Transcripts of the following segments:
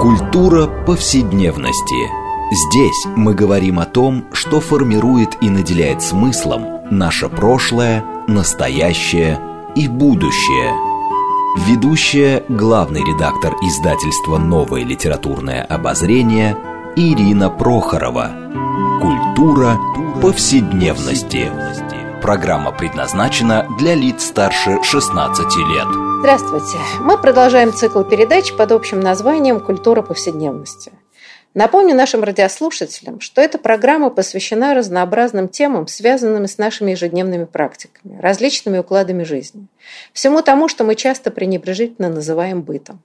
Культура повседневности. Здесь мы говорим о том, что формирует и наделяет смыслом наше прошлое, настоящее и будущее. Ведущая, главный редактор издательства «Новое литературное обозрение» Ирина Прохорова. Культура повседневности. Программа предназначена для лиц старше 16 лет. Здравствуйте! Мы продолжаем цикл передач под общим названием «Культура повседневности». Напомню нашим радиослушателям, что эта программа посвящена разнообразным темам, связанным с нашими ежедневными практиками, различными укладами жизни. Всему тому, что мы часто пренебрежительно называем бытом.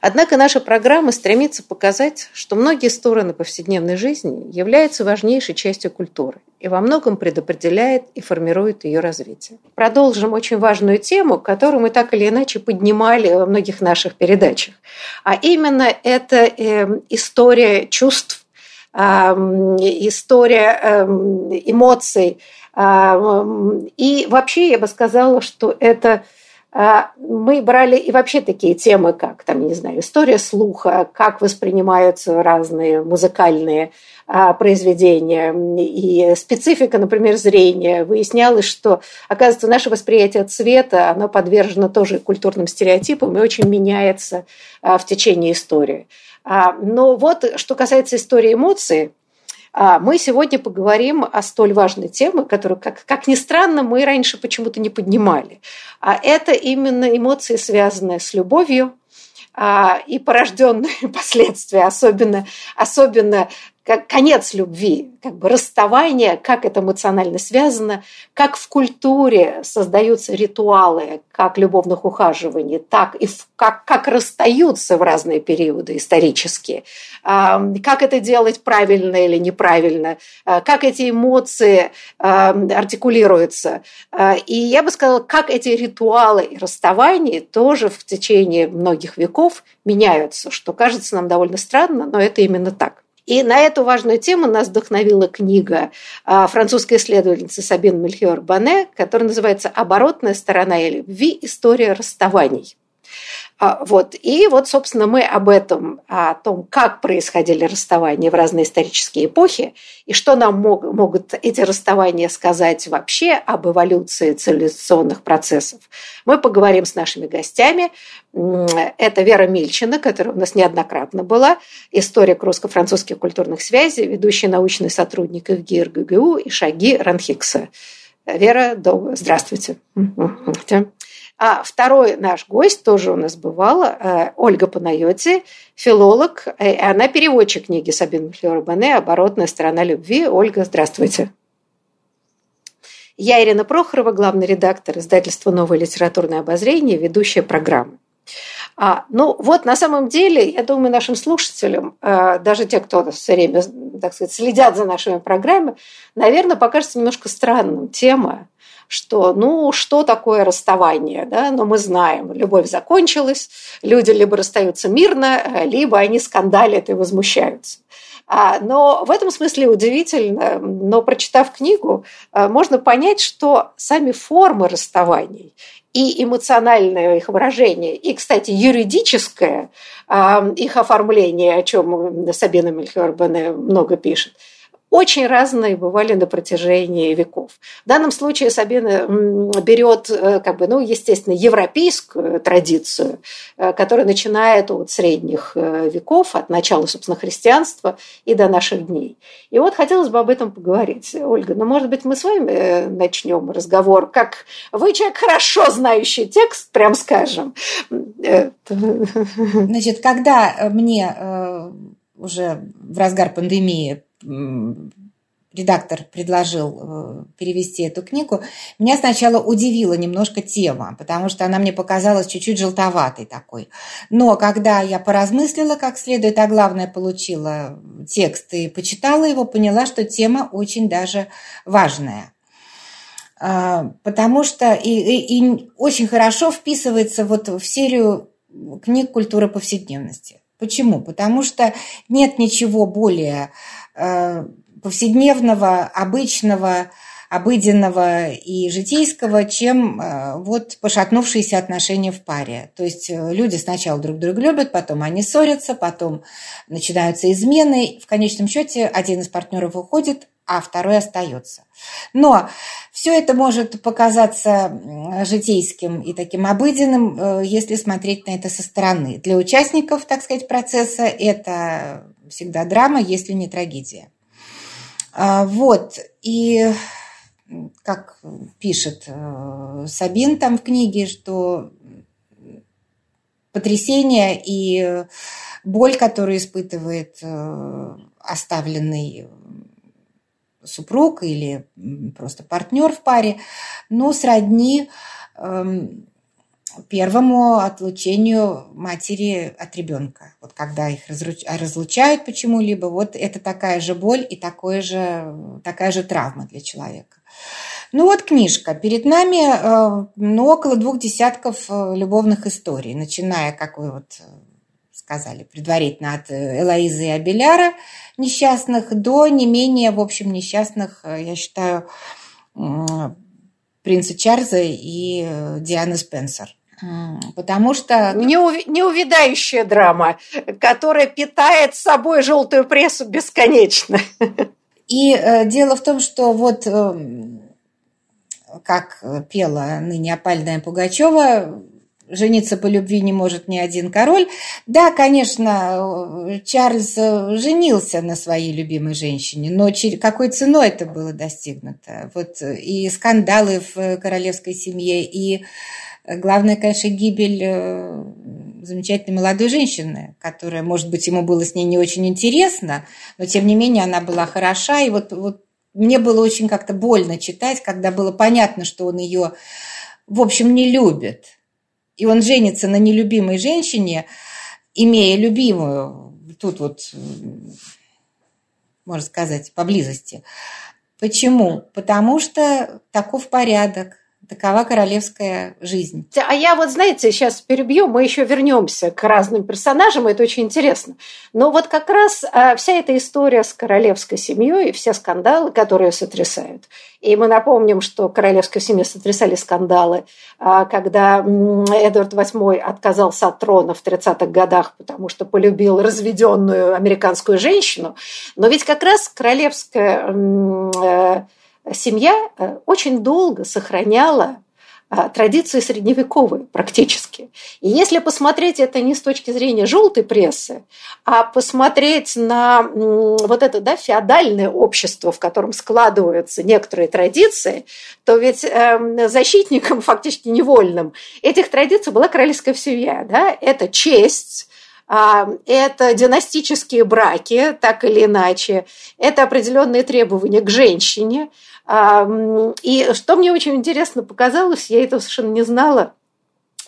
Однако наша программа стремится показать, что многие стороны повседневной жизни являются важнейшей частью культуры и во многом предопределяет и формирует ее развитие. Продолжим очень важную тему, которую мы так или иначе поднимали во многих наших передачах. А именно это эм, история чувств, история эм, эмоций. И вообще я бы сказала, что это мы брали и вообще такие темы, как, там, не знаю, история слуха, как воспринимаются разные музыкальные а, произведения и специфика, например, зрения. Выяснялось, что, оказывается, наше восприятие цвета, оно подвержено тоже культурным стереотипам и очень меняется а, в течение истории. Но вот, что касается истории эмоций, а, мы сегодня поговорим о столь важной теме, которую, как, как ни странно, мы раньше почему-то не поднимали. А это именно эмоции, связанные с любовью, а, и порожденные последствия, особенно, особенно как конец любви, как бы расставание, как это эмоционально связано, как в культуре создаются ритуалы, как любовных ухаживаний, так и в, как, как расстаются в разные периоды исторические, как это делать правильно или неправильно, а, как эти эмоции артикулируются. А, и я бы сказала, как эти ритуалы и расставания тоже в течение многих веков меняются, что кажется нам довольно странно, но это именно так. И на эту важную тему нас вдохновила книга а, французской исследовательницы Сабин Мельхиор Бане, которая называется «Оборотная сторона любви. История расставаний». А, вот. И вот, собственно, мы об этом, о том, как происходили расставания в разные исторические эпохи, и что нам мог, могут эти расставания сказать вообще об эволюции цивилизационных процессов, мы поговорим с нашими гостями. Это Вера Мильчина, которая у нас неоднократно была, историк русско-французских культурных связей, ведущий научный сотрудник ИВГИР ГГУ и Шаги Ранхикса. Вера, здравствуйте. А второй наш гость тоже у нас бывала, э, Ольга Панайоти, филолог. Э, она переводчик книги Сабин Флёра Бане «Оборотная сторона любви». Ольга, здравствуйте. Я Ирина Прохорова, главный редактор издательства «Новое литературное обозрение», ведущая программы. А, ну вот на самом деле, я думаю, нашим слушателям, э, даже те, кто все время, так сказать, следят за нашими программами, наверное, покажется немножко странным тема что, ну, что такое расставание, да, но мы знаем, любовь закончилась, люди либо расстаются мирно, либо они скандалят и возмущаются. А, но в этом смысле удивительно, но прочитав книгу, а, можно понять, что сами формы расставаний и эмоциональное их выражение, и, кстати, юридическое а, их оформление, о чем Сабина Мельхиор много пишет, очень разные бывали на протяжении веков. В данном случае Сабина берет, э, как бы, ну, естественно, европейскую традицию, э, которая начинает от средних э, веков, от начала, собственно, христианства и до наших дней. И вот хотелось бы об этом поговорить. Ольга, ну, может быть, мы с вами начнем разговор, как вы человек, хорошо знающий текст, прям скажем. Значит, когда мне уже в разгар пандемии редактор предложил э, перевести эту книгу, меня сначала удивила немножко тема, потому что она мне показалась чуть-чуть желтоватой такой. Но когда я поразмыслила как следует, а главное получила текст и почитала его, поняла, что тема очень даже важная. А, потому что и, и, и очень хорошо вписывается вот в серию книг культуры повседневности. Почему? Потому что нет ничего более повседневного, обычного, обыденного и житейского, чем э, вот пошатнувшиеся отношения в паре. То есть э, люди сначала друг друга любят, потом они ссорятся, потом начинаются измены. В конечном счете один из партнеров уходит, а второй остается. Но все это может показаться житейским и таким обыденным, э, если смотреть на это со стороны. Для участников, так сказать, процесса это всегда драма, если не трагедия. А, вот, и как пишет э, Сабин там в книге, что потрясение и боль, которую испытывает э, оставленный супруг или просто партнер в паре, ну, сродни эм, первому отлучению матери от ребенка. Вот когда их разлучают почему-либо, вот это такая же боль и такое же, такая же травма для человека. Ну вот книжка. Перед нами э, ну, около двух десятков э, любовных историй, начиная, как вы вот э, сказали, предварительно от Элоизы и Абеляра несчастных до не менее, в общем, несчастных, я считаю, принца Чарльза и Дианы Спенсер. Потому что... Неувидающая драма, которая питает собой желтую прессу бесконечно. И э, дело в том, что вот э, как пела ныне опальная Пугачева, жениться по любви не может ни один король. Да, конечно, Чарльз женился на своей любимой женщине, но какой ценой это было достигнуто? Вот и скандалы в королевской семье, и главное, конечно, гибель э, замечательной молодой женщины, которая, может быть, ему было с ней не очень интересно, но тем не менее она была хороша, и вот, вот мне было очень как-то больно читать, когда было понятно, что он ее, в общем, не любит. И он женится на нелюбимой женщине, имея любимую, тут вот, можно сказать, поблизости. Почему? Потому что таков порядок. Такова королевская жизнь. А я вот, знаете, сейчас перебью, мы еще вернемся к разным персонажам, это очень интересно. Но вот как раз а, вся эта история с королевской семьей и все скандалы, которые сотрясают. И мы напомним, что королевской семье сотрясали скандалы, а, когда Эдвард VIII отказался от трона в 30-х годах, потому что полюбил разведенную американскую женщину. Но ведь как раз королевская э, семья э, очень долго сохраняла а, традиции средневековые практически. И если посмотреть это не с точки зрения желтой прессы, а посмотреть на вот это да, феодальное общество, в котором складываются некоторые традиции, то ведь э, защитником фактически невольным этих традиций была королевская семья. Да? Это честь, а, это династические браки, так или иначе, это определенные требования к женщине – и что мне очень интересно показалось, я этого совершенно не знала,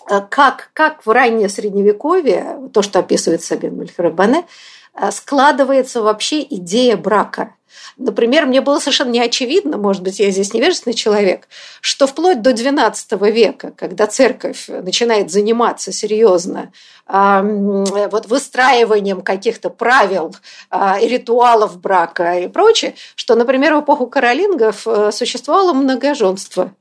э, как, как в раннее Средневековье, то, что описывает Сабин Мальфербане, э, складывается вообще идея брака. Например, мне было совершенно неочевидно, может быть, я здесь невежественный человек, что вплоть до XII века, когда церковь начинает заниматься серьезно вот выстраиванием каких-то правил а, и ритуалов брака и прочее, что, например, в эпоху каролингов э, существовало многоженство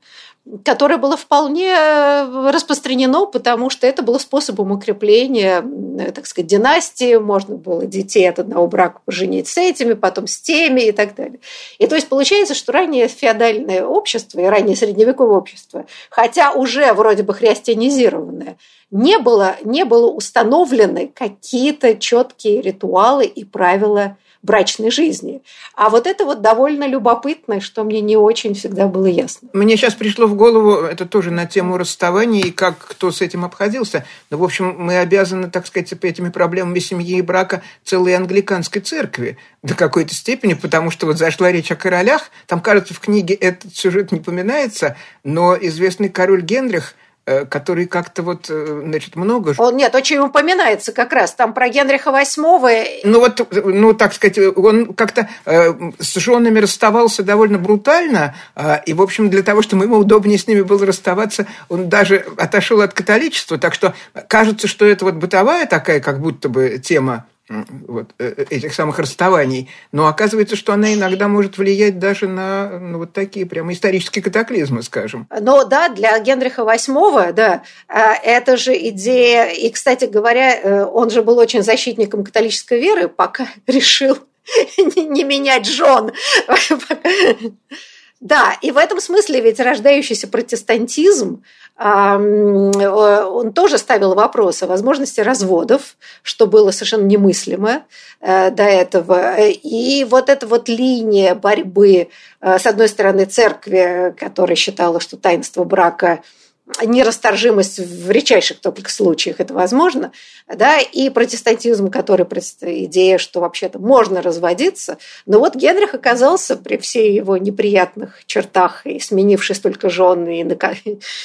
которое было вполне э, распространено, потому что это было способом укрепления, э, так сказать, династии. Можно было детей от одного брака поженить с этими, потом с теми и так далее. И то есть получается, что раннее феодальное общество и раннее средневековое общество, хотя уже вроде бы христианизированное, не было, не было установлены какие-то четкие ритуалы и правила брачной жизни. А вот это вот довольно любопытно, что мне не очень всегда было ясно. Мне сейчас пришло в голову, это тоже на тему расставания и как кто с этим обходился. Но, в общем, мы обязаны, так сказать, этими проблемами семьи и брака целой англиканской церкви до какой-то степени, потому что вот зашла речь о королях, там, кажется, в книге этот сюжет не поминается, но известный король Генрих – который как-то вот, э, значит, много... Он, нет, очень упоминается как раз, там про Генриха VIII. Ну вот, ну так сказать, он как-то э, с женами расставался довольно брутально, э, и, в общем, для того, чтобы ему удобнее с ними было расставаться, он даже отошел от католичества, так что кажется, что это вот бытовая такая как будто бы тема, вот, э, э, этих самых расставаний. Но оказывается, что она иногда может влиять даже на ну, вот такие прямо исторические катаклизмы, скажем. Но да, для Генриха VIII, да, а, это же идея, и, кстати говоря, э, он же был очень защитником католической веры, пока решил не менять жен. Да, и в этом смысле ведь рождающийся протестантизм, он тоже ставил вопрос о возможности разводов, что было совершенно немыслимо э, до этого. И вот эта вот линия борьбы, э, с одной стороны, церкви, которая считала, что таинство брака – нерасторжимость в редчайших только случаях это возможно, да, и протестантизм, который идея, что вообще-то можно разводиться. Но вот Генрих оказался при всей его неприятных чертах и сменивший столько жен и,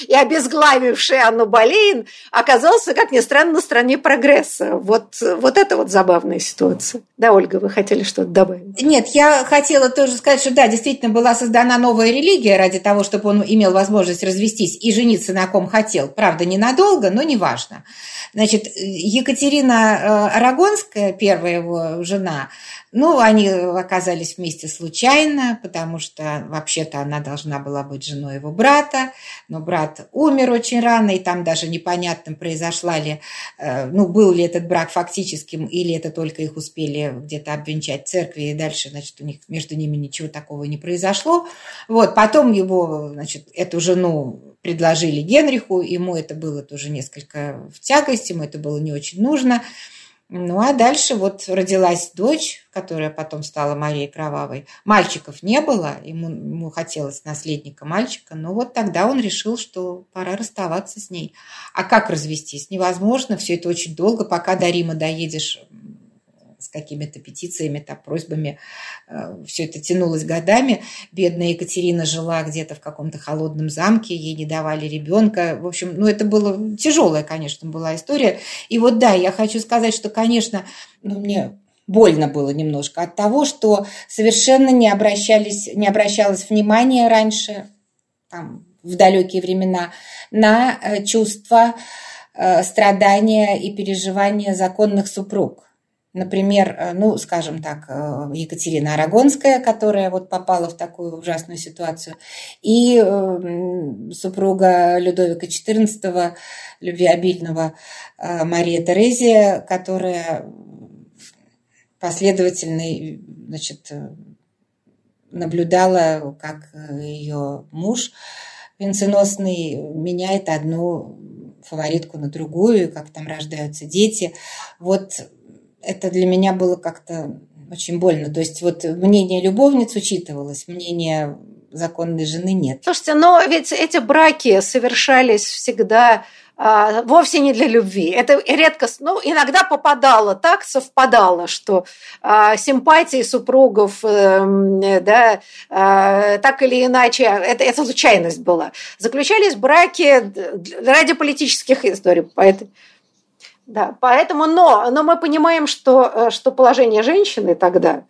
и обезглавивший Анну Болейн, оказался, как ни странно, на стороне прогресса. Вот, вот это вот забавная ситуация. Да, Ольга, вы хотели что-то добавить? Нет, я хотела тоже сказать, что да, действительно была создана новая религия ради того, чтобы он имел возможность развестись и жениться на ком хотел. Правда, ненадолго, но неважно. Значит, Екатерина э, Арагонская, первая его жена, ну, они оказались вместе случайно, потому что вообще-то она должна была быть женой его брата, но брат умер очень рано, и там даже непонятно, произошла ли, э, ну, был ли этот брак фактическим, или это только их успели где-то обвенчать в церкви, и дальше, значит, у них между ними ничего такого не произошло. Вот, потом его, значит, эту жену предложили Генриху, ему это было тоже несколько в тягость, ему это было не очень нужно. Ну, а дальше вот родилась дочь, которая потом стала Марией Кровавой. Мальчиков не было, ему, ему хотелось наследника мальчика, но вот тогда он решил, что пора расставаться с ней. А как развестись? Невозможно, все это очень долго, пока до Рима доедешь с какими-то петициями, там, просьбами. Э, Все это тянулось годами. Бедная Екатерина жила где-то в каком-то холодном замке, ей не давали ребенка. В общем, ну, это было тяжелая, конечно, была история. И вот да, я хочу сказать, что, конечно, ну, мне больно было немножко от того, что совершенно не обращались, не обращалось внимания раньше, там, в далекие времена, на э, чувства, э, страдания и переживания законных супруг. Например, э, ну, скажем так, э, Екатерина Арагонская, которая вот попала в такую ужасную ситуацию, и э, супруга Людовика XIV, любвеобильного Мария Терезия, которая последовательно значит, наблюдала, как ее муж венценосный меняет одну фаворитку на другую, как там рождаются дети. Вот это для меня было как-то очень больно. То есть вот мнение любовниц учитывалось, мнение законной жены нет. Слушайте, но ведь эти браки совершались всегда а, вовсе не для любви. Это редко, ну, иногда попадало так, совпадало, что а, симпатии супругов, э, да, а, так или иначе, это, это случайность была. Заключались браки ради политических историй. Поэтому да, поэтому, но, но мы понимаем, что, э, что положение женщины тогда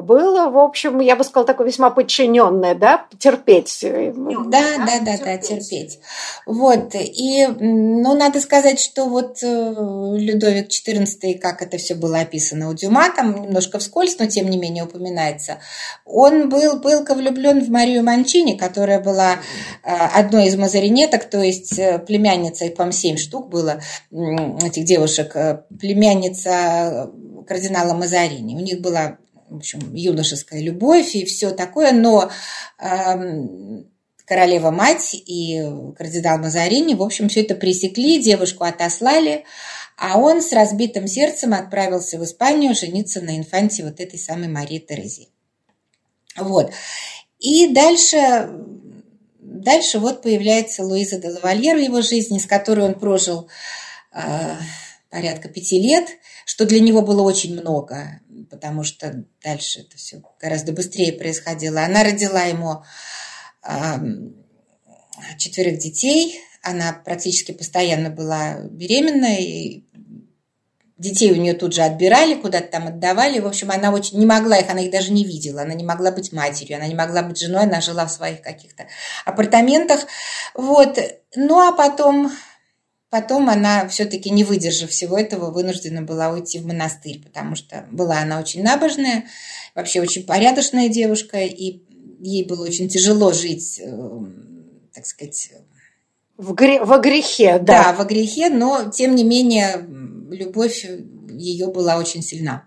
было, в общем, я бы сказала, такое весьма подчиненное, да, терпеть. Да, да, да, да, да, терпеть. Вот, и, ну, надо сказать, что вот э, Людовик XIV, как это все было описано у Дюма, там немножко вскользь, но тем не менее упоминается, он был пылко влюблен в Марию Манчини, которая была э, одной из мазаринеток, то есть э, племянница, их, по-моему, семь штук было этих девушек, племянница кардинала Мазарини. У них была в общем, юношеская любовь и все такое, но э, королева-мать и кардинал Мазарини, в общем, все это пресекли, девушку отослали, а он с разбитым сердцем отправился в Испанию жениться на инфанте вот этой самой Марии Терези. Вот. И дальше, дальше вот появляется Луиза де Лавальер в его жизни, с которой он прожил э, порядка пяти лет, что для него было очень много потому что дальше это все гораздо быстрее происходило. Она родила ему четверых детей, она практически постоянно была беременна, и детей у нее тут же отбирали, куда-то там отдавали. В общем, она очень не могла их, она их даже не видела. Она не могла быть матерью, она не могла быть женой, она жила в своих каких-то апартаментах. Вот. Ну, а потом потом она, все-таки не выдержав всего этого, вынуждена была уйти в монастырь, потому что была она очень набожная, вообще очень порядочная девушка, и ей было очень тяжело жить, э, так сказать... В гре... Во грехе, да. Да, во грехе, но, тем не менее, любовь ее была очень сильна.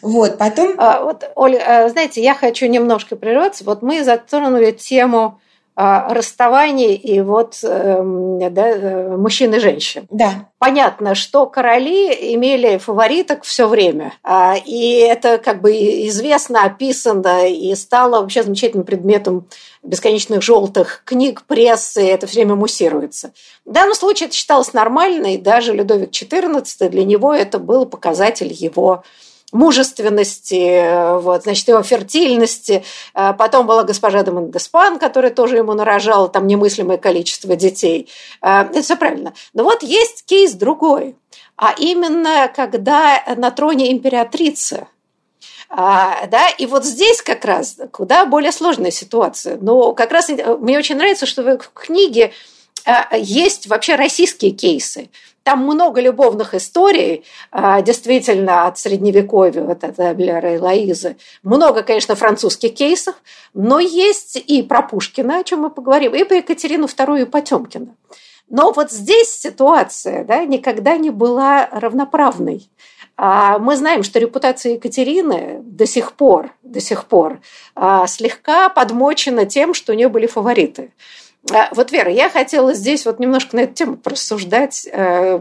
Вот, потом... А, вот, Оля, а, знаете, я хочу немножко прерваться. Вот мы затронули тему расставаний и вот эм, да, э, мужчин и женщин. Да. Понятно, что короли имели фавориток все время. А, и это как бы известно, описано и стало вообще замечательным предметом бесконечных желтых книг, прессы, это все время муссируется. В данном случае это считалось нормально, и даже Людовик XIV, для него это был показатель его мужественности, вот, значит, его фертильности. А потом была госпожа де Мондеспан, которая тоже ему нарожала там немыслимое количество детей. А, это все правильно. Но вот есть кейс другой. А именно, когда на троне императрица а, да, и вот здесь как раз куда более сложная ситуация. Но как раз мне очень нравится, что в книге есть вообще российские кейсы. Там много любовных историй, а, действительно, от средневековья, вот это Блера и Лоизы. Много, конечно, французских кейсов, но есть и про Пушкина, о чем мы поговорим, и про Екатерину II и Потемкина. Но вот здесь ситуация да, никогда не была равноправной. А мы знаем, что репутация Екатерины до сих пор, до сих пор а, слегка подмочена тем, что у нее были фавориты. А, вот, Вера, я хотела здесь вот немножко на эту тему просуждать. Э,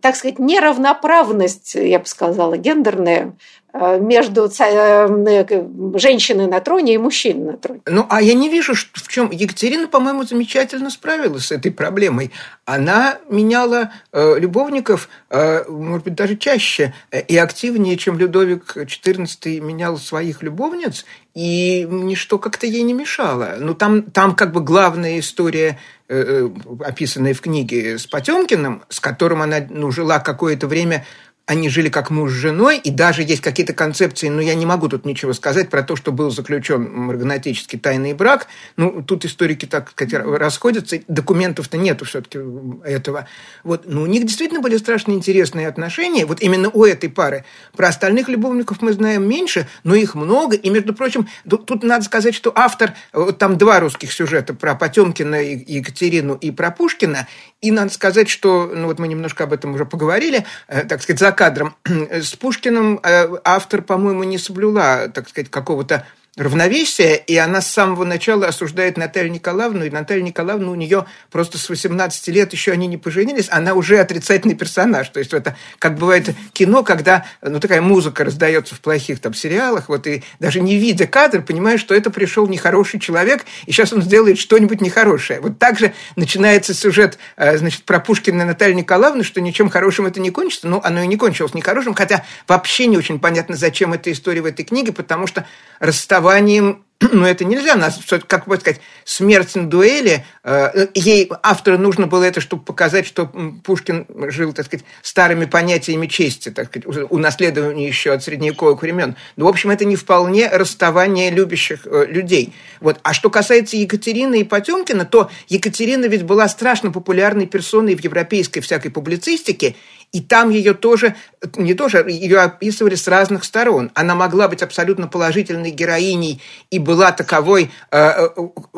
так сказать, неравноправность, я бы сказала, гендерная между э, женщиной на троне и мужчиной на троне. Ну, а я не вижу, в чем Екатерина, по-моему, замечательно справилась с этой проблемой. Она меняла э, любовников, э, может быть, даже чаще э, и активнее, чем Людовик XIV менял своих любовниц, и ничто как-то ей не мешало. Ну, там, там как бы главная история описанная в книге с Потемкиным, с которым она ну, жила какое-то время они жили как муж с женой, и даже есть какие-то концепции, но я не могу тут ничего сказать про то, что был заключен марганатический тайный брак. Ну, тут историки, так сказать, расходятся, документов-то нету все-таки этого. Вот. Но у них действительно были страшно интересные отношения, вот именно у этой пары. Про остальных любовников мы знаем меньше, но их много, и, между прочим, тут надо сказать, что автор, вот там два русских сюжета про Потемкина и Екатерину и про Пушкина, и надо сказать, что, ну вот мы немножко об этом уже поговорили, э, так сказать, за кадром. С Пушкиным э, автор, по-моему, не соблюла, так сказать, какого-то равновесия, и она с самого начала осуждает Наталью Николаевну, и Наталья Николаевна у нее просто с 18 лет еще они не поженились, она уже отрицательный персонаж. То есть это, как бывает кино, когда ну, такая музыка раздается в плохих там сериалах, вот и даже не видя кадр, понимаешь, что это пришел нехороший человек, и сейчас он сделает что-нибудь нехорошее. Вот так же начинается сюжет, э, значит, про Пушкина Наталью Николаевну, что ничем хорошим это не кончится, но оно и не кончилось нехорошим, хотя вообще не очень понятно, зачем эта история в этой книге, потому что расставание расставанием но это нельзя, нас, как бы сказать, смерть на дуэли, э, ей, автору нужно было это, чтобы показать, что Пушкин жил, так сказать, старыми понятиями чести, так сказать, унаследование еще от средневековых времен. Но, в общем, это не вполне расставание любящих э, людей. Вот. А что касается Екатерины и Потемкина, то Екатерина ведь была страшно популярной персоной в европейской всякой публицистике, и там ее тоже, не тоже, ее описывали с разных сторон. Она могла быть абсолютно положительной героиней и была таковой э, э,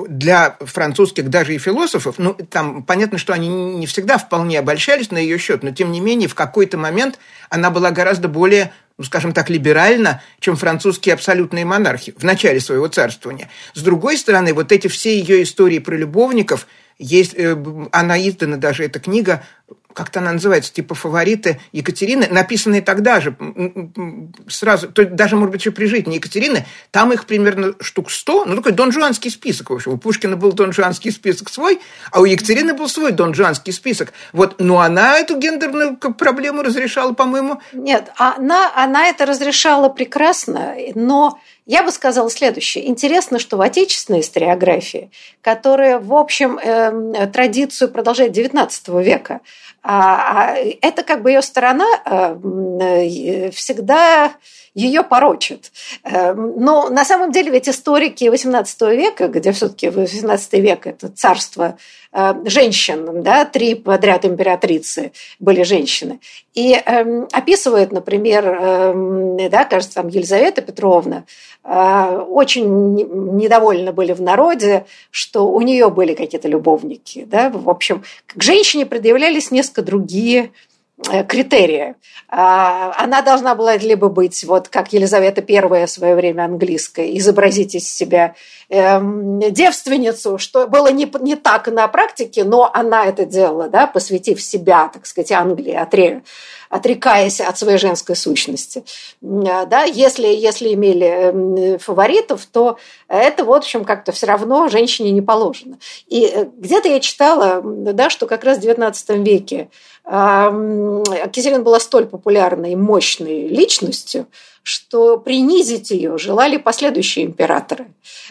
для французских даже и философов. Ну, там понятно, что они не всегда вполне обольщались на ее счет, но тем не менее в какой-то момент она была гораздо более ну, скажем так, либерально, чем французские абсолютные монархи в начале своего царствования. С другой стороны, вот эти все ее истории про любовников, есть, э, она издана даже, эта книга, как-то она называется, типа «Фавориты Екатерины», написанные тогда же, сразу, то даже, может быть, еще при жизни Екатерины, там их примерно штук сто, ну, такой донжуанский список, в общем. У Пушкина был донжуанский список свой, а у Екатерины был свой донжуанский список. Вот, но она эту гендерную проблему разрешала, по-моему... Нет, она, она это разрешала прекрасно, но я бы сказала следующее. Интересно, что в отечественной историографии, которая, в общем, э, традицию продолжает XIX века, это как бы ее сторона э, всегда ее порочит. Но на самом деле ведь историки XVIII века, где все-таки XVIII век – это царство женщин, да, три подряд императрицы были женщины. И э, описывает, например, э, да, кажется, там Елизавета Петровна, э, очень недовольны были в народе, что у нее были какие-то любовники. Да? В общем, к женщине предъявлялись несколько другие Э, критерия. А, она должна была либо быть, вот как Елизавета I в свое время английская, изобразить из себя эм, девственницу, что было не, не так на практике, но она это делала, да, посвятив себя, так сказать, Англии, отре, отрекаясь от своей женской сущности. Э, да, если, если имели эм, фаворитов, то это, в общем, как-то все равно женщине не положено. И э, где-то я читала, да, что как раз в XIX веке Киселин была столь популярной и мощной личностью, что принизить ее желали последующие императоры.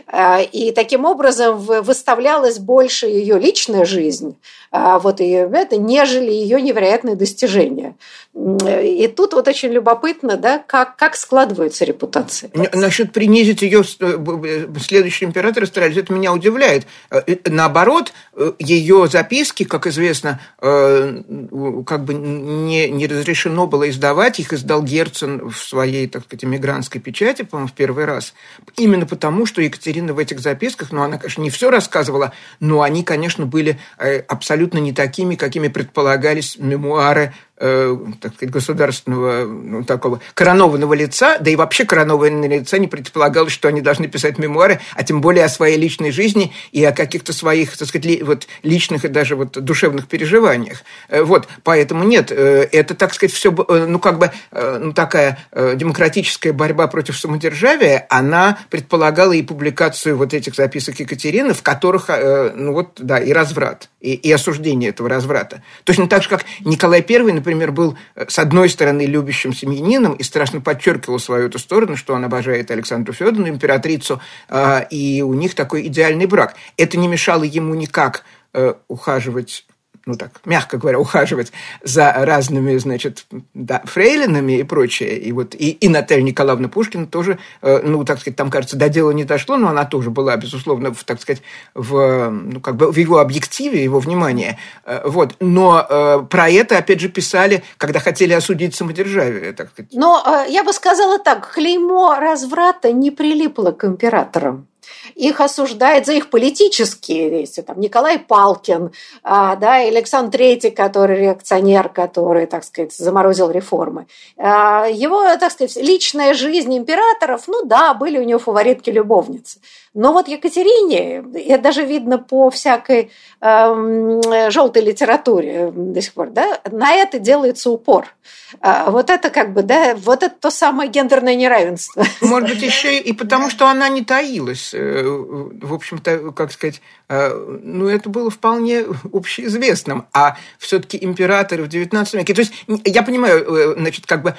А, и таким образом выставлялась больше ее личная жизнь, а, вот ее это, нежели ее невероятные достижения. И тут вот очень любопытно, да, как, как складываются репутации. Насчет принизить ее э, следующие императоры старались, это меня удивляет. Э, наоборот, э, ее записки, как известно, как бы не, не разрешено было издавать, их издал Герцен в своей, так сказать, эмигрантской печати, по-моему, в первый раз. Именно потому, что Екатерина в этих записках, ну, она, конечно, не все рассказывала, но они, конечно, были абсолютно не такими, какими предполагались мемуары э, так сказать, государственного, ну, такого коронованного лица, да и вообще коронованное лица не предполагалось, что они должны писать мемуары, а тем более о своей личной жизни и о каких-то своих, так сказать, ли, вот, личных и даже вот душевных переживаниях. Э, вот, поэтому нет, э, это, так сказать, все, ну, как бы, ну, такая демократическая борьба против самодержавия, она предполагала и публикацию вот этих записок Екатерины, в которых, ну, вот, да, и разврат, и, и осуждение этого разврата. Точно так же, как Николай I, например, был, э, с одной стороны, любящим семьянином и страшно подчеркивал свою эту сторону, что он обожает Александру Федоровну, императрицу, а, и у них такой идеальный брак. Это не мешало ему никак э, ухаживать ну так, мягко говоря, ухаживать за разными, значит, да, фрейлинами и прочее. И вот и, и Наталья Николаевна Пушкина тоже, э, ну, так сказать, там, кажется, до дела не дошло, но она тоже была, безусловно, в, так сказать, в, ну, как бы в его объективе, его внимания. Э, вот. Но э, про это, опять же, писали, когда хотели осудить самодержавие, так сказать. Но э, я бы сказала так, клеймо разврата не прилипло к императорам их осуждает за их политические действия. Там Николай Палкин, а, да, и Александр Третий, который реакционер, который, так сказать, заморозил реформы. А, его, так сказать, личная жизнь императоров, ну да, были у него фаворитки-любовницы. Но вот Екатерине, это даже видно по всякой э, желтой литературе до сих пор, да, на это делается упор. А вот это как бы, да, вот это то самое гендерное неравенство. Может быть, еще и потому, что она не таилась. Э, в общем-то, как сказать, ну, это было вполне общеизвестным. А все-таки императоры в XIX веке... То есть, я понимаю, э, значит, как бы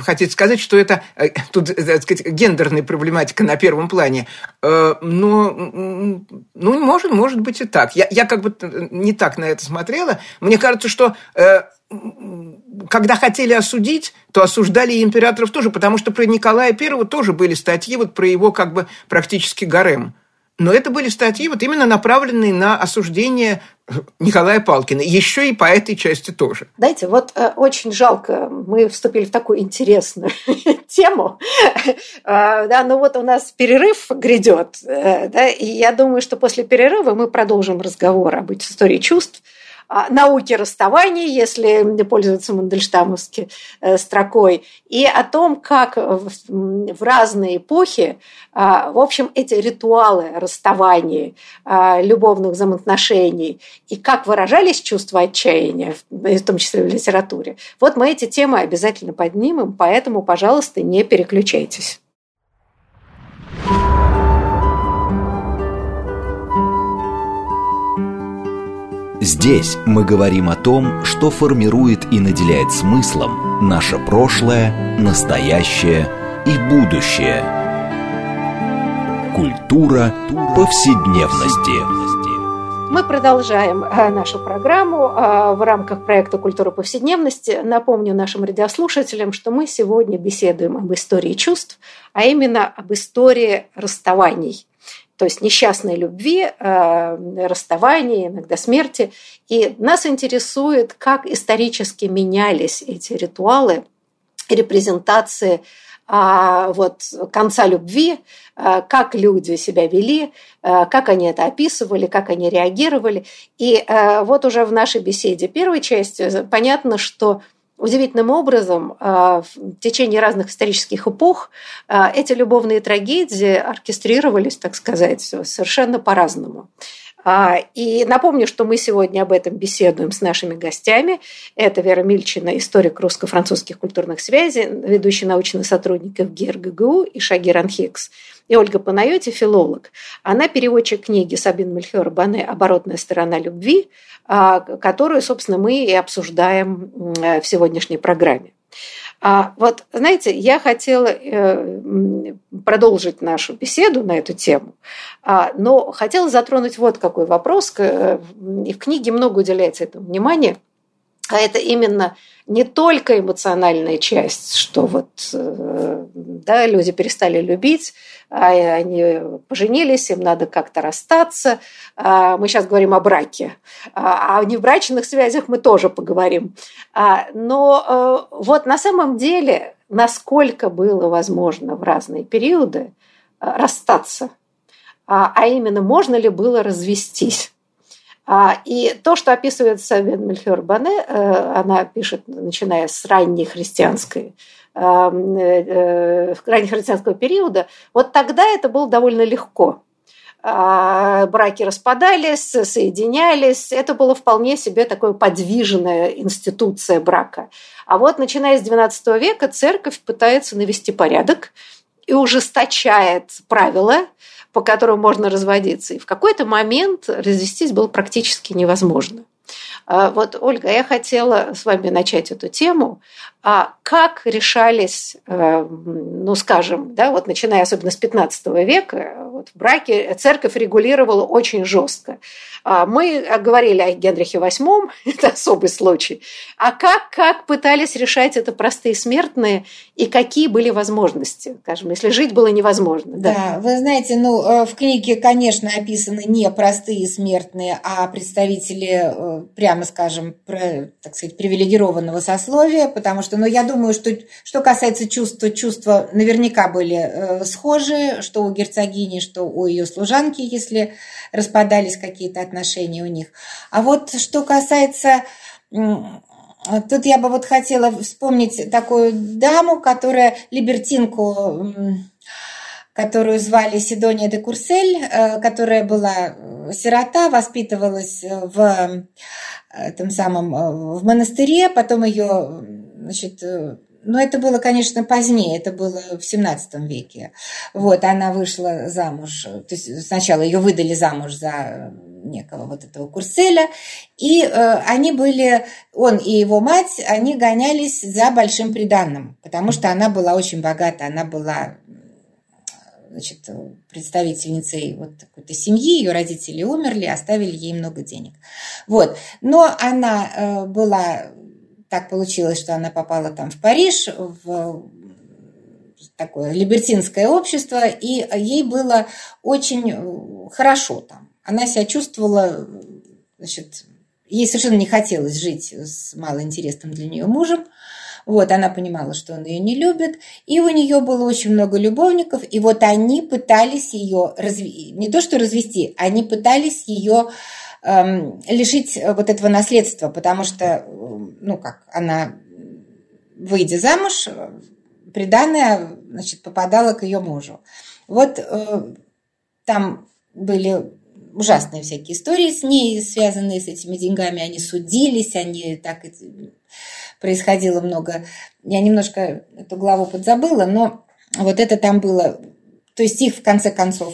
хотите сказать, что это тут, так сказать, гендерная проблематика на первом плане. Но, ну, может, может быть и так. Я, я как бы не так на это смотрела. Мне кажется, что когда хотели осудить, то осуждали и императоров тоже, потому что про Николая I тоже были статьи вот про его как бы практически гарем. Но это были статьи вот именно направленные на осуждение Николая Палкина, еще и по этой части тоже. Знаете, вот э, очень жалко, мы вступили в такую интересную тему, э, да, но вот у нас перерыв грядет, э, да, и я думаю, что после перерыва мы продолжим разговор об истории чувств, а, науки расставания, если пользоваться Мандельштамовской э, строкой, и о том, как в разные эпохи, а, в общем, эти ритуалы расставания, а, любовных взаимоотношений, и как выражались чувства отчаяния, в том числе в литературе. Вот мы эти темы обязательно поднимем, поэтому, пожалуйста, не переключайтесь. Здесь мы говорим о том, что формирует и наделяет смыслом наше прошлое, настоящее и будущее. Культура повседневности. Мы продолжаем э, нашу программу э, в рамках проекта «Культура повседневности». Напомню нашим радиослушателям, что мы сегодня беседуем об истории чувств, а именно об истории расставаний то есть несчастной любви, э, расставания, иногда смерти. И нас интересует, как исторически менялись эти ритуалы, репрезентации а, вот, конца любви, а, как люди себя вели, а, как они это описывали, как они реагировали. И вот уже в нашей беседе первой части понятно, что Удивительным образом в течение разных исторических эпох эти любовные трагедии оркестрировались, так сказать, совершенно по-разному. А, и напомню, что мы сегодня об этом беседуем с нашими гостями. Это Вера Мильчина, историк русско-французских культурных связей, ведущий научный сотрудник ФГИР и Шагир Анхикс. И Ольга Панайоти, филолог. Она переводчик книги Сабин Мельхиор Бане «Оборотная сторона любви», а, которую, собственно, мы и обсуждаем в сегодняшней программе. А вот, знаете, я хотела э, продолжить нашу беседу на эту тему, а, но хотела затронуть вот какой вопрос. Э, и в книге много уделяется этому внимания – а это именно не только эмоциональная часть, что вот э, да, люди перестали любить, а они поженились, им надо как-то расстаться. А мы сейчас говорим о браке. А о невбрачных связях мы тоже поговорим. Но э, вот на самом деле, насколько было возможно в разные периоды э, расстаться, а именно можно ли было развестись. А, и то, что описывает Савен Мельхиор Бане, э, она пишет, начиная с ранней христианской эм, э, э, раннехристианского периода, вот тогда это было довольно легко. А, браки распадались, соединялись. Это было вполне себе такое подвижная институция брака. А вот начиная с XII века церковь пытается навести порядок и ужесточает правила, по которым можно разводиться. И в какой-то момент развестись было практически невозможно. А, вот, Ольга, я хотела с вами начать эту тему. А как решались, э, ну, скажем, да, вот начиная особенно с 15 века, вот в браке церковь регулировала очень жестко. А, мы говорили о Генрихе VIII, это особый случай. А как, как пытались решать это простые смертные и какие были возможности, скажем, если жить было невозможно? Да, да вы знаете, ну, э, в книге, конечно, описаны не простые смертные, а представители, э, прямо скажем, так сказать, привилегированного сословия, потому что, ну, я думаю, что что касается чувства, чувства наверняка были э, схожи, что у герцогини, что у ее служанки, если распадались какие-то отношения у них. А вот что касается Тут я бы вот хотела вспомнить такую даму, которая либертинку, которую звали Сидония де Курсель, э, которая была э, сирота, воспитывалась в этом самом в монастыре, потом ее значит, но это было, конечно, позднее, это было в 17 веке. Вот, она вышла замуж, то есть сначала ее выдали замуж за некого вот этого Курселя, и э, они были, он и его мать, они гонялись за большим приданным, потому что она была очень богата, она была значит, представительницей вот какой-то семьи, ее родители умерли, оставили ей много денег. Вот. Но она э, была так получилось, что она попала там в Париж, в такое либертинское общество, и ей было очень хорошо там. Она себя чувствовала, значит, ей совершенно не хотелось жить с малоинтересным для нее мужем. Вот, она понимала, что он ее не любит, и у нее было очень много любовников, и вот они пытались ее разв... не то что развести, они пытались ее Эм, лишить э, вот этого наследства, потому что, э, ну как, она, выйдя замуж, э, приданное, значит, попадала к ее мужу. Вот там были ужасные всякие истории с ней, связанные с этими деньгами. Они судились, они так происходило много. Я немножко эту главу подзабыла, но вот это там было. То есть их в конце концов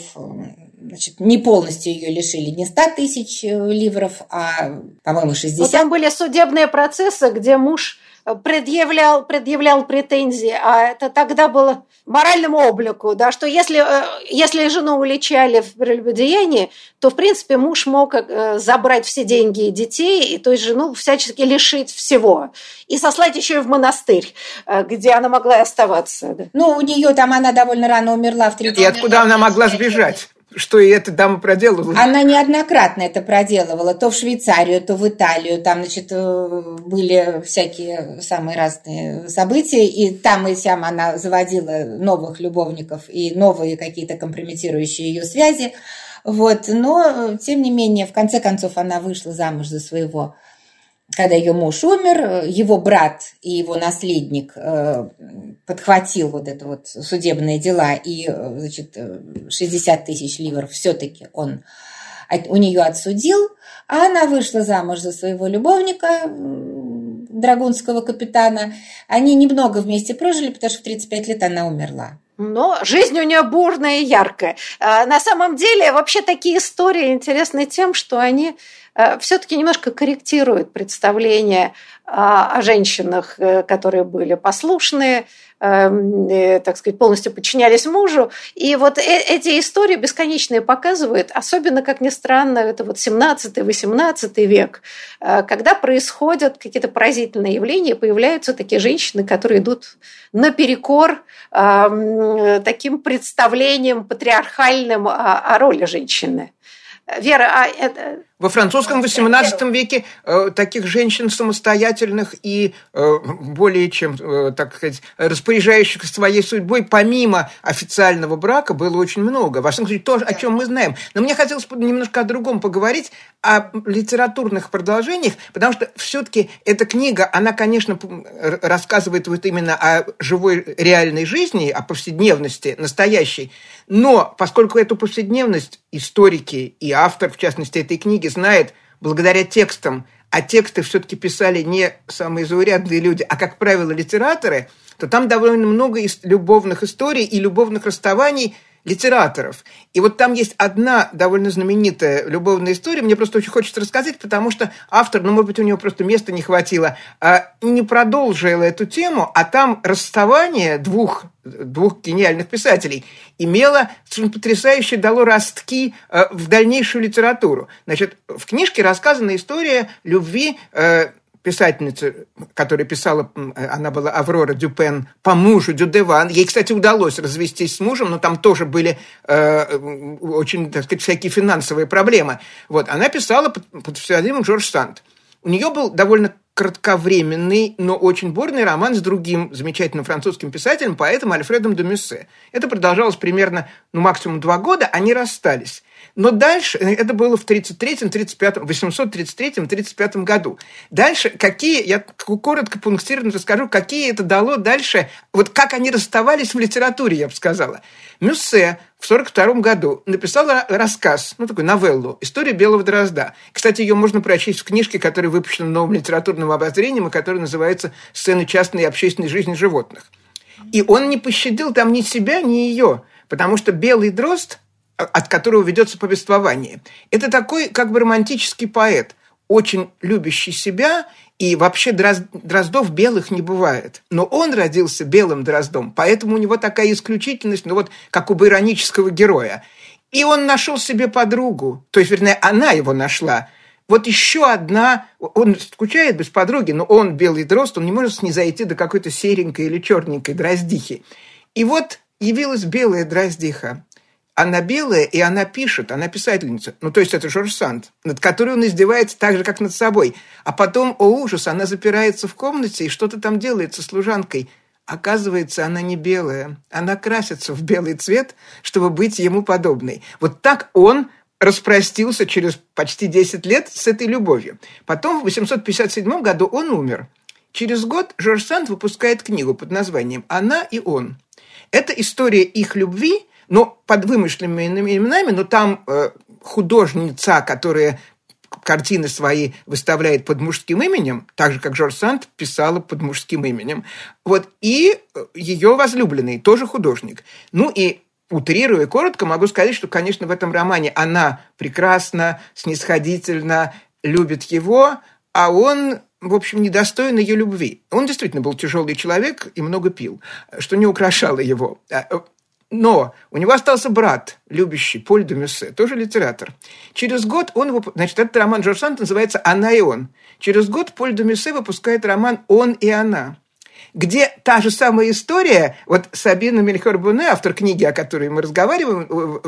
значит, не полностью ее лишили, не 100 тысяч э, ливров, а, по-моему, 60. Вот там были судебные процессы, где муж э, предъявлял, предъявлял претензии, а это тогда было моральному облику, да, что если, э, если жену уличали в прелюбодеянии, то, в принципе, муж мог э, забрать все деньги и детей, и то есть жену всячески лишить всего. И сослать еще и в монастырь, э, где она могла и оставаться. Да. Ну, у нее там она довольно рано умерла в 30 И откуда она могла сбежать? Что и эта дама проделывала. Она неоднократно это проделывала, то в Швейцарию, то в Италию. Там, значит, э, были всякие самые разные события, и там и сям она заводила новых любовников и новые какие-то компрометирующие ее связи. Вот. Но, тем не менее, в конце концов, она вышла замуж за своего когда ее муж умер, его брат и его наследник э, подхватил вот это вот судебные дела, и, э, значит, 60 тысяч ливров все-таки он у нее отсудил, а она вышла замуж за своего любовника, драгунского капитана. Они немного вместе прожили, потому что в 35 лет она умерла. Но жизнь у нее бурная и яркая. А на самом деле, вообще такие истории интересны тем, что они Э, все-таки немножко корректирует представление о женщинах, э, которые были послушные, эм, э, так сказать, полностью подчинялись мужу. И вот эти истории бесконечные показывают, особенно, как ни странно, это вот 17-18 век, когда происходят какие-то поразительные явления, появляются такие женщины, которые идут наперекор эм, таким представлениям патриархальным о роли женщины. Вера, а это... Во французском XVIII веке э, таких женщин самостоятельных и э, более чем, э, так сказать, распоряжающих своей судьбой, помимо официального брака, было очень много. Во всяком случае, то, о чем мы знаем. Но мне хотелось немножко о другом поговорить, о литературных продолжениях, потому что все-таки эта книга, она, конечно, рассказывает вот именно о живой реальной жизни, о повседневности настоящей, но поскольку эту повседневность историки и автор, в частности, этой книги, знает благодаря текстам, а тексты все-таки писали не самые заурядные люди, а, как правило, литераторы, то там довольно много любовных историй и любовных расставаний – литераторов. И вот там есть одна довольно знаменитая любовная история, мне просто очень хочется рассказать, потому что автор, ну, может быть, у него просто места не хватило, а, не продолжил эту тему, а там расставание двух, двух гениальных писателей имело совершенно потрясающе дало ростки а, в дальнейшую литературу. Значит, в книжке рассказана история любви а, писательница, которая писала, она была Аврора Дюпен, по мужу Дюдеван. Ей, кстати, удалось развестись с мужем, но там тоже были э, очень, так сказать, всякие финансовые проблемы. Вот, она писала под, псевдонимом Жорж Санд. У нее был довольно кратковременный, но очень бурный роман с другим замечательным французским писателем, поэтом Альфредом де Мюссе. Это продолжалось примерно, ну, максимум два года, они расстались. Но дальше, э, это было в 33-м, 35-м, 833-м, 35 году. Дальше, какие, я коротко, пунктированно расскажу, какие это дало дальше, вот как они расставались в литературе, я бы сказала. Мюссе в 42 году написал рассказ, ну, такой новеллу «История белого дрозда». Кстати, ее можно прочесть в книжке, которая выпущена новым литературным обозрением, и которая называется «Сцены частной и общественной жизни животных». И он не пощадил там ни себя, ни ее, потому что белый дрозд – от которого ведется повествование. Это такой как бы романтический поэт, очень любящий себя, и вообще дроздов белых не бывает. Но он родился белым дроздом, поэтому у него такая исключительность, ну вот как у иронического героя. И он нашел себе подругу, то есть, вернее, она его нашла. Вот еще одна, он скучает без подруги, но он белый дрозд, он не может снизойти до какой-то серенькой или черненькой дроздихи. И вот явилась белая дроздиха она белая, и она пишет, она писательница. Ну, то есть это Жорж Санд, над которой он издевается так же, как над собой. А потом, о ужас, она запирается в комнате и что-то там делает со служанкой. Оказывается, она не белая. Она красится в белый цвет, чтобы быть ему подобной. Вот так он распростился через почти 10 лет с этой любовью. Потом в 857 году он умер. Через год Жорж Санд выпускает книгу под названием «Она и он». Это история их любви – но под вымышленными именами, но там э, художница, которая картины свои выставляет под мужским именем, так же, как Жорж Санд писала под мужским именем. Вот, и э, ее возлюбленный, тоже художник. Ну и утрируя коротко, могу сказать, что, конечно, в этом романе она прекрасна, снисходительна, любит его, а он в общем, недостоин ее любви. Он действительно был тяжелый человек и много пил, что не украшало его. Но у него остался брат, любящий, Поль де Мюссе, тоже литератор. Через год он... Значит, этот роман Жорж Санд называется «Она и он». Через год Поль де Мюссе выпускает роман «Он и она» где та же самая история, вот Сабина Мельхор-Буне, автор книги, о которой мы разговариваем,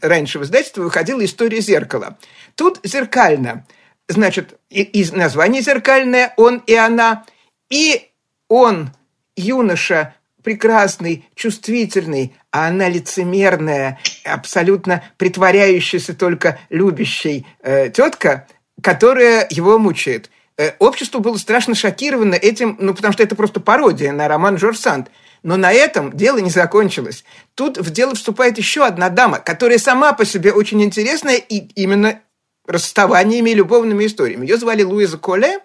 раньше в издательстве выходила «История зеркала». Тут зеркально. Значит, и, и название зеркальное «Он и она», и он, юноша, прекрасный, чувствительный, а она лицемерная, абсолютно притворяющаяся только любящей э, тетка, которая его мучает. Э, общество было страшно шокировано этим, ну, потому что это просто пародия на роман Жорж Санд. Но на этом дело не закончилось. Тут в дело вступает еще одна дама, которая сама по себе очень интересная и именно расставаниями и любовными историями. Ее звали Луиза Коле.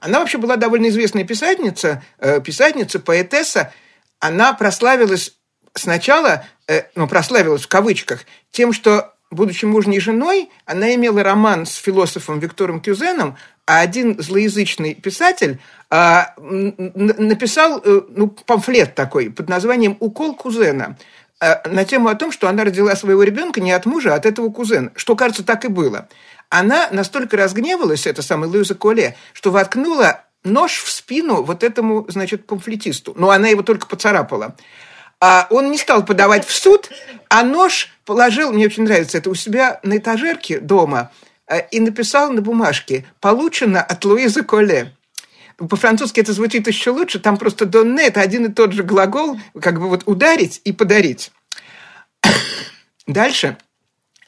Она вообще была довольно известная писательница, э, писательница, поэтесса, она прославилась сначала, э, ну, прославилась в кавычках, тем, что, будучи мужней женой, она имела роман с философом Виктором Кюзеном, а один злоязычный писатель а, написал э, ну, памфлет такой под названием «Укол кузена», э, на тему о том, что она родила своего ребенка не от мужа, а от этого кузена. Что, кажется, так и было. Она настолько разгневалась, эта самая Луиза Коле, что воткнула нож в спину вот этому, значит, памфлетисту. Но она его только поцарапала. А он не стал подавать в суд, а нож положил, мне очень нравится это, у себя на этажерке дома э, и написал на бумажке «Получено от Луизы Коле». По-французски это звучит еще лучше, там просто «донне» – это один и тот же глагол, как бы вот ударить и подарить. Дальше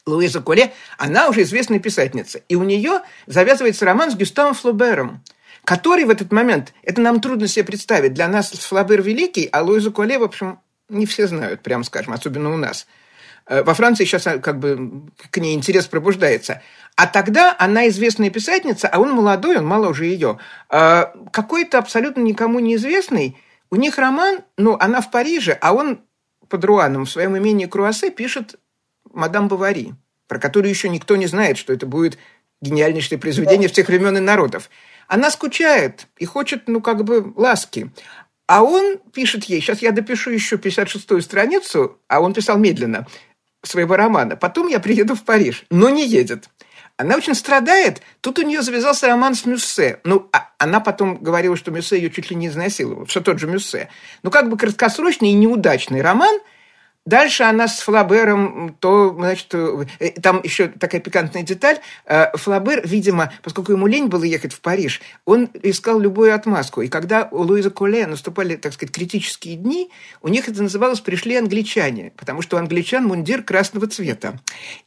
Луиза Коле, она уже известная писательница, и у нее завязывается роман с Гюставом Флобером – который в этот момент, это нам трудно себе представить, для нас Флабер великий, а Луизу Коле, в общем, не все знают, прямо скажем, особенно у нас. Э, во Франции сейчас э, как бы к ней интерес пробуждается. А тогда она известная писательница, а он молодой, он моложе ее. Э, какой-то абсолютно никому неизвестный. У них роман, ну, она в Париже, а он под Руаном в своем имении Круассе пишет «Мадам Бавари», про которую еще никто не знает, что это будет гениальнейшее произведение всех времен и народов. Она скучает и хочет, ну, как бы, ласки. А он пишет ей, сейчас я допишу еще 56-ю страницу, а он писал медленно, своего романа. Потом я приеду в Париж. Но не едет. Она очень страдает. Тут у нее завязался роман с Мюссе. Ну, а она потом говорила, что Мюссе ее чуть ли не изнасиловал. Все тот же Мюссе. Ну, как бы краткосрочный и неудачный роман – Дальше она с Флабером, то, значит, э, там еще такая пикантная деталь. Э, Флабер, видимо, поскольку ему лень было ехать в Париж, он искал любую отмазку. И когда у Луиза Коле наступали, так сказать, критические дни, у них это называлось «пришли англичане», потому что у англичан мундир красного цвета.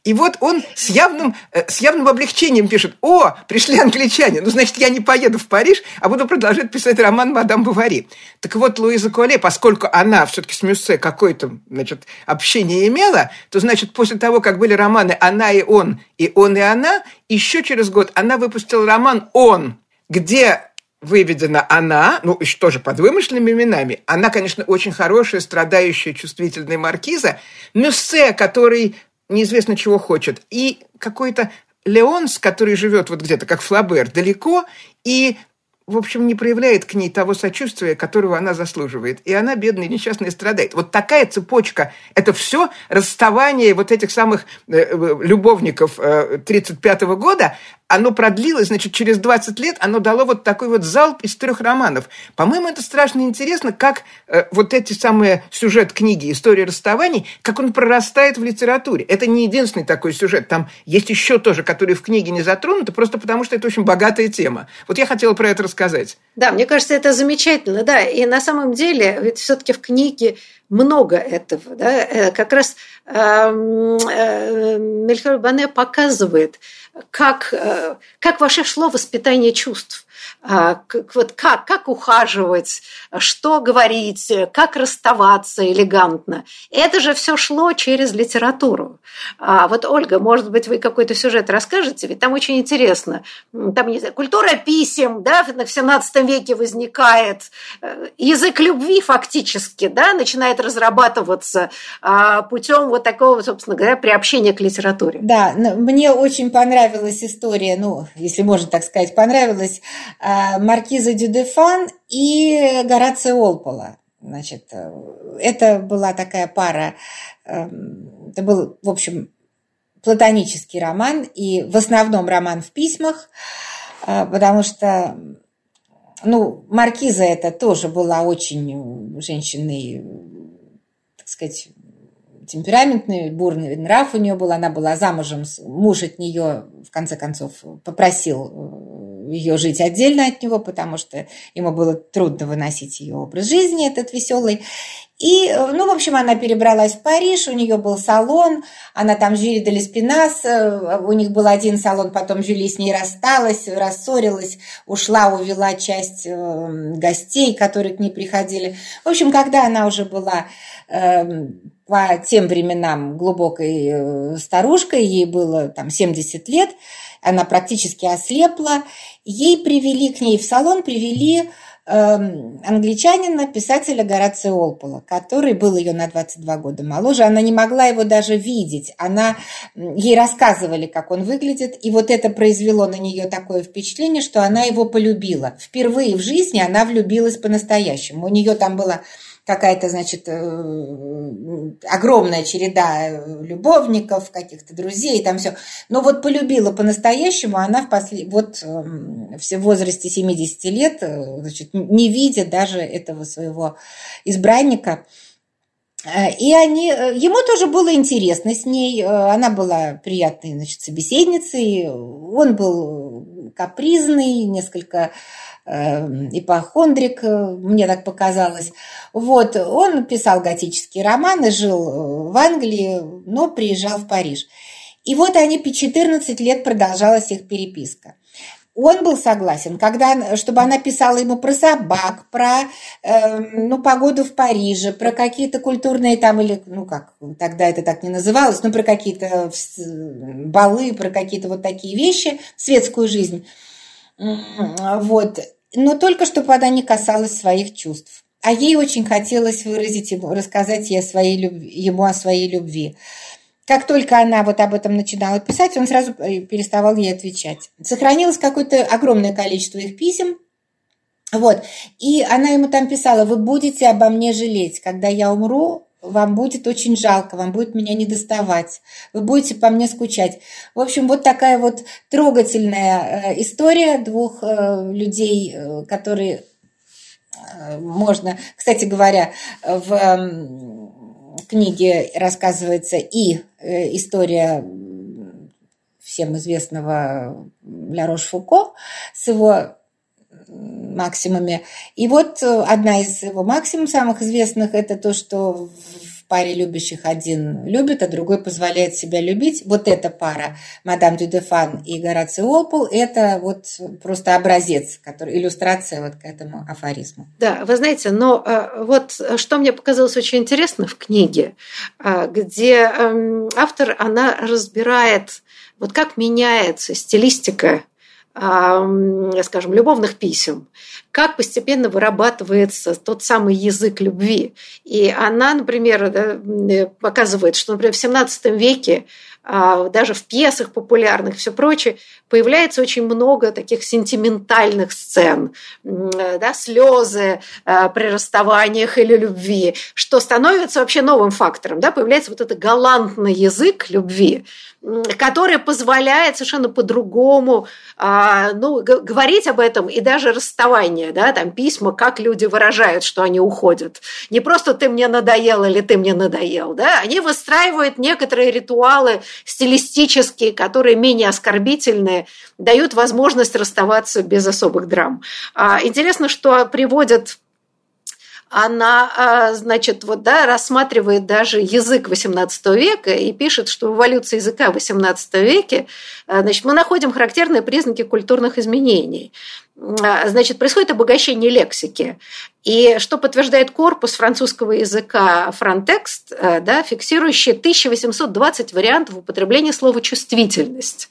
И вот он с явным, э, с явным облегчением пишет, «О, пришли англичане, ну, значит, я не поеду в Париж, а буду продолжать писать роман «Мадам Бавари». Так вот, Луиза Коле, поскольку она все-таки с Мюссе какой-то, значит, общение имела, то, значит, после того, как были романы «Она и он» и «Он и она», еще через год она выпустила роман «Он», где выведена она, ну, еще тоже под вымышленными именами. Она, конечно, очень хорошая, страдающая, чувствительная маркиза. Мюссе, который неизвестно чего хочет. И какой-то Леонс, который живет вот где-то, как Флабер, далеко, и в общем, не проявляет к ней того сочувствия, которого она заслуживает. И она, бедная, несчастная, страдает. Вот такая цепочка. Это все расставание вот этих самых э, э любовников э, 35 -го года, оно продлилось, значит, через 20 лет оно дало вот такой вот залп из трех романов. По-моему, это страшно интересно, как э, вот эти самые сюжет книги «История расставаний», как он прорастает в литературе. Это не единственный такой сюжет. Там есть еще тоже, которые в книге не затронуты, просто потому что это очень богатая тема. Вот я хотела про это рассказать. Да, мне кажется, это замечательно, да. И на самом деле, ведь все-таки в книге много этого. Да? Э, как раз эм, э, Мельхиор Бане показывает, как, э, как вообще шло воспитание чувств. А, вот как, как ухаживать, что говорить, как расставаться элегантно. Это же все шло через литературу. А вот, Ольга, может быть, вы какой-то сюжет расскажете? Ведь там очень интересно. Там, не знаю, культура писем, да, в XVII веке возникает. Э, язык любви фактически, да, начинает разрабатываться а, путем вот такого, собственно говоря, приобщения к литературе. Да, мне очень понравилась история, ну, если можно так сказать, понравилась Маркиза Дюдефан и Горация Олпола. Значит, это была такая пара, эм, это был, в общем, платонический роман, и в основном роман в письмах, потому что ну, Маркиза это тоже была очень женщиной, так сказать, темпераментный, бурный нрав у нее был. Она была замужем, муж от нее, в конце концов, попросил э, ее жить отдельно от него, потому что ему было трудно выносить ее образ жизни, этот веселый. И, э, ну, в общем, она перебралась в Париж, у нее был салон, она там Жюли де Леспинас, э, у них был один салон, потом Жюли с ней рассталась, рассорилась, ушла, увела часть э, гостей, которые к ней приходили. В общем, когда она уже была по тем временам глубокой старушкой, ей было там 70 лет, она практически ослепла, ей привели к ней в салон, привели Эм, англичанина, писателя Горация Олпола, который был ее на 22 года моложе. Она не могла его даже видеть. Она, ей рассказывали, как он выглядит, и вот это произвело на нее такое впечатление, что она его полюбила. Впервые в жизни она влюбилась по-настоящему. У нее там была какая-то, значит, э, огромная череда э, любовников, каких-то друзей, там все. Но вот полюбила по-настоящему она в, после... вот, эм, в возрасте 70 лет, э, значит, не видя даже этого своего избранника, и они, ему тоже было интересно с ней, она была приятной значит, собеседницей, он был капризный, несколько Эм, ипохондрик, э, мне так показалось. Вот, он писал готические романы, жил э, в Англии, но приезжал в Париж. И вот они 14 лет продолжалась их переписка. Он был согласен, когда, чтобы она писала ему про собак, про э, ну, погоду в Париже, про какие-то культурные там, или, ну как, тогда это так не называлось, ну про какие-то балы, про какие-то вот такие вещи, светскую жизнь. Вот. Но только чтобы она не касалась своих чувств. А ей очень хотелось выразить ему, рассказать ей о своей любви, ему о своей любви. Как только она вот об этом начинала писать, он сразу переставал ей отвечать. Сохранилось какое-то огромное количество их писем. Вот. И она ему там писала, вы будете обо мне жалеть. Когда я умру, вам будет очень жалко, вам будет меня не доставать, вы будете по мне скучать. В общем, вот такая вот трогательная э, история двух э, людей, э, которые можно, кстати говоря, в книге рассказывается и история всем известного Ля Рош-Фуко с его максимуме. И вот э, одна из его максимум самых известных – это то, что паре любящих один любит, а другой позволяет себя любить. Вот эта пара, мадам Дюдефан и Гораций Олпол, это вот просто образец, который, иллюстрация вот к этому афоризму. Да, вы знаете, но э, вот что мне показалось очень интересно в книге, э, где эм, автор, она разбирает вот как меняется стилистика скажем, любовных писем, как постепенно вырабатывается тот самый язык любви. И она, например, показывает, что, например, в XVII веке а, даже в пьесах популярных, все прочее, появляется очень много таких сентиментальных сцен, да, слезы а, при расставаниях или любви, что становится вообще новым фактором. Да, появляется вот этот галантный язык любви, который позволяет совершенно по-другому а, ну, говорить об этом и даже расставание, да, там письма, как люди выражают, что они уходят. Не просто ты мне надоел или ты мне надоел, да, они выстраивают некоторые ритуалы стилистические, которые менее оскорбительные, дают возможность расставаться без особых драм. А, интересно, что приводят она, а, значит, вот, да, рассматривает даже язык XVIII века и пишет, что в эволюции языка в XVIII веке а, значит, мы находим характерные признаки культурных изменений. Значит, происходит обогащение лексики. И что подтверждает корпус французского языка фронтекст, да, фиксирующий 1820 вариантов употребления слова «чувствительность»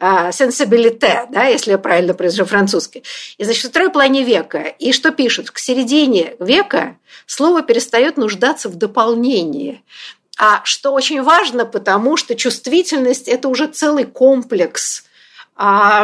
сенсибилите, да, если я правильно произношу французский. И, значит, в второй половине века. И что пишут? К середине века слово перестает нуждаться в дополнении. А что очень важно, потому что чувствительность – это уже целый комплекс а,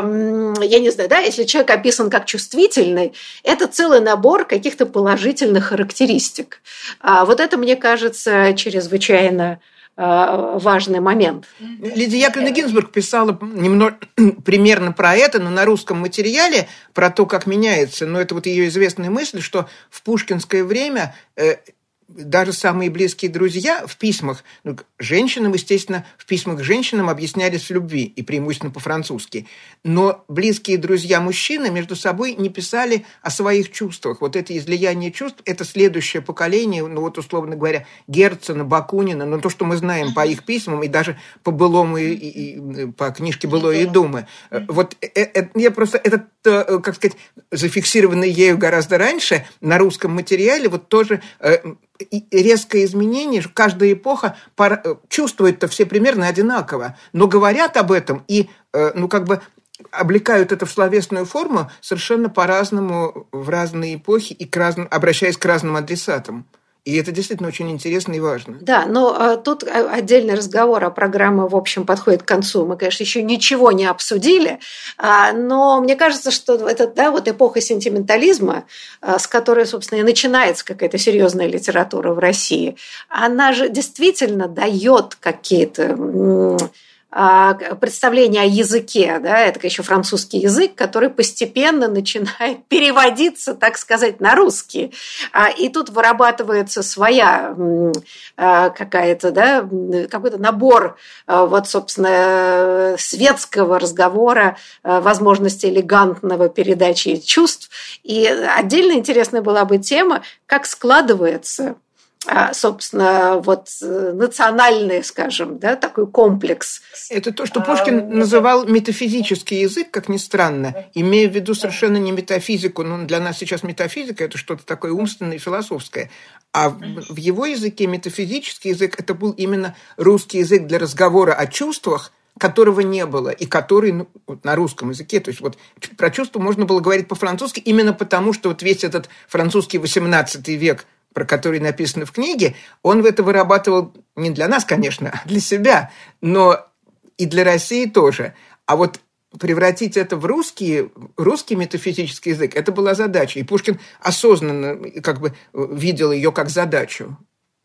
я не знаю, да, если человек описан как чувствительный, это целый набор каких-то положительных характеристик. А вот это, мне кажется, чрезвычайно а, важный момент. Лидия Яковлевна Гинзбург писала немного, примерно про это, но на русском материале, про то, как меняется. Но это вот ее известная мысль, что в пушкинское время э, даже самые близкие друзья в письмах, ну, женщинам, естественно, в письмах женщинам объяснялись в любви, и преимущественно по-французски. Но близкие друзья мужчины между собой не писали о своих чувствах. Вот это излияние чувств – это следующее поколение, ну вот, условно говоря, Герцена, Бакунина, но то, что мы знаем по их письмам, и даже по былому, и, и, по книжке «Былое и думы». Вот это, э, я просто, этот, э, как сказать, зафиксированный ею гораздо раньше на русском материале, вот тоже э, резкое изменение, каждая эпоха чувствует-то все примерно одинаково, но говорят об этом и, э, ну, как бы облекают это в словесную форму совершенно по-разному в разные эпохи и к разным, обращаясь к разным адресатам. И это действительно очень интересно и важно. Да, но а, тут а, отдельный разговор, а программа, в общем, подходит к концу. Мы, конечно, еще ничего не обсудили, а, но мне кажется, что это да, вот эпоха сентиментализма, а, с которой, собственно, и начинается какая-то серьезная литература в России, она же действительно дает какие-то представление о языке, да, это еще французский язык, который постепенно начинает переводиться, так сказать, на русский. А, и тут вырабатывается своя а, какая-то, да, какой-то набор, вот, собственно, светского разговора, возможности элегантного передачи чувств. И отдельно интересная была бы тема, как складывается а, собственно, вот э, национальный, скажем, да, такой комплекс. Это то, что Пушкин называл метафизический язык, как ни странно, имея в виду совершенно не метафизику, но для нас сейчас метафизика – это что-то такое умственное и философское. А в его языке метафизический язык – это был именно русский язык для разговора о чувствах, которого не было, и который ну, вот на русском языке, то есть вот про чувства можно было говорить по-французски именно потому, что вот весь этот французский XVIII век – про который написано в книге, он в это вырабатывал не для нас, конечно, а для себя, но и для России тоже. А вот превратить это в русский, русский метафизический язык, это была задача. И Пушкин осознанно как бы видел ее как задачу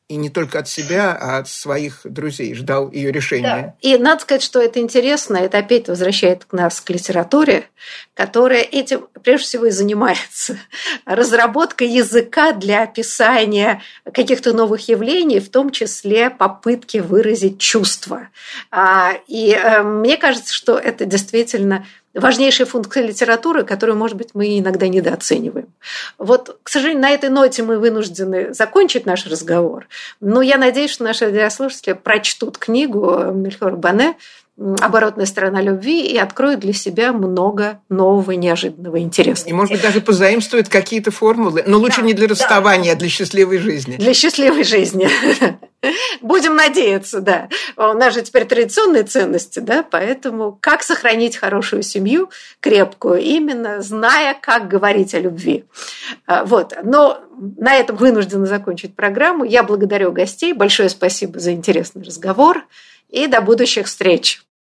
и не только от себя, а от своих друзей, ждал ее решения. Да. И надо сказать, что это интересно, это опять возвращает нас к литературе, которая этим прежде всего и занимается. Разработка языка для описания каких-то новых явлений, в том числе попытки выразить чувства. А, и э, мне кажется, что это действительно важнейшая функция литературы, которую, может быть, мы иногда недооцениваем. Вот, к сожалению, на этой ноте мы вынуждены закончить наш разговор, но я надеюсь, что наши радиослушатели прочтут книгу Мельхора Бане оборотная сторона любви и откроют для себя много нового, неожиданного, интересного. И, может быть, даже позаимствуют какие-то формулы. Но лучше да, не для расставания, да. а для счастливой жизни. Для счастливой жизни. Будем надеяться, да. У нас же теперь традиционные ценности, да, поэтому как сохранить хорошую семью, крепкую, именно зная, как говорить о любви. А, вот. Но на этом вынуждены закончить программу. Я благодарю гостей. Большое спасибо за интересный разговор и до будущих встреч.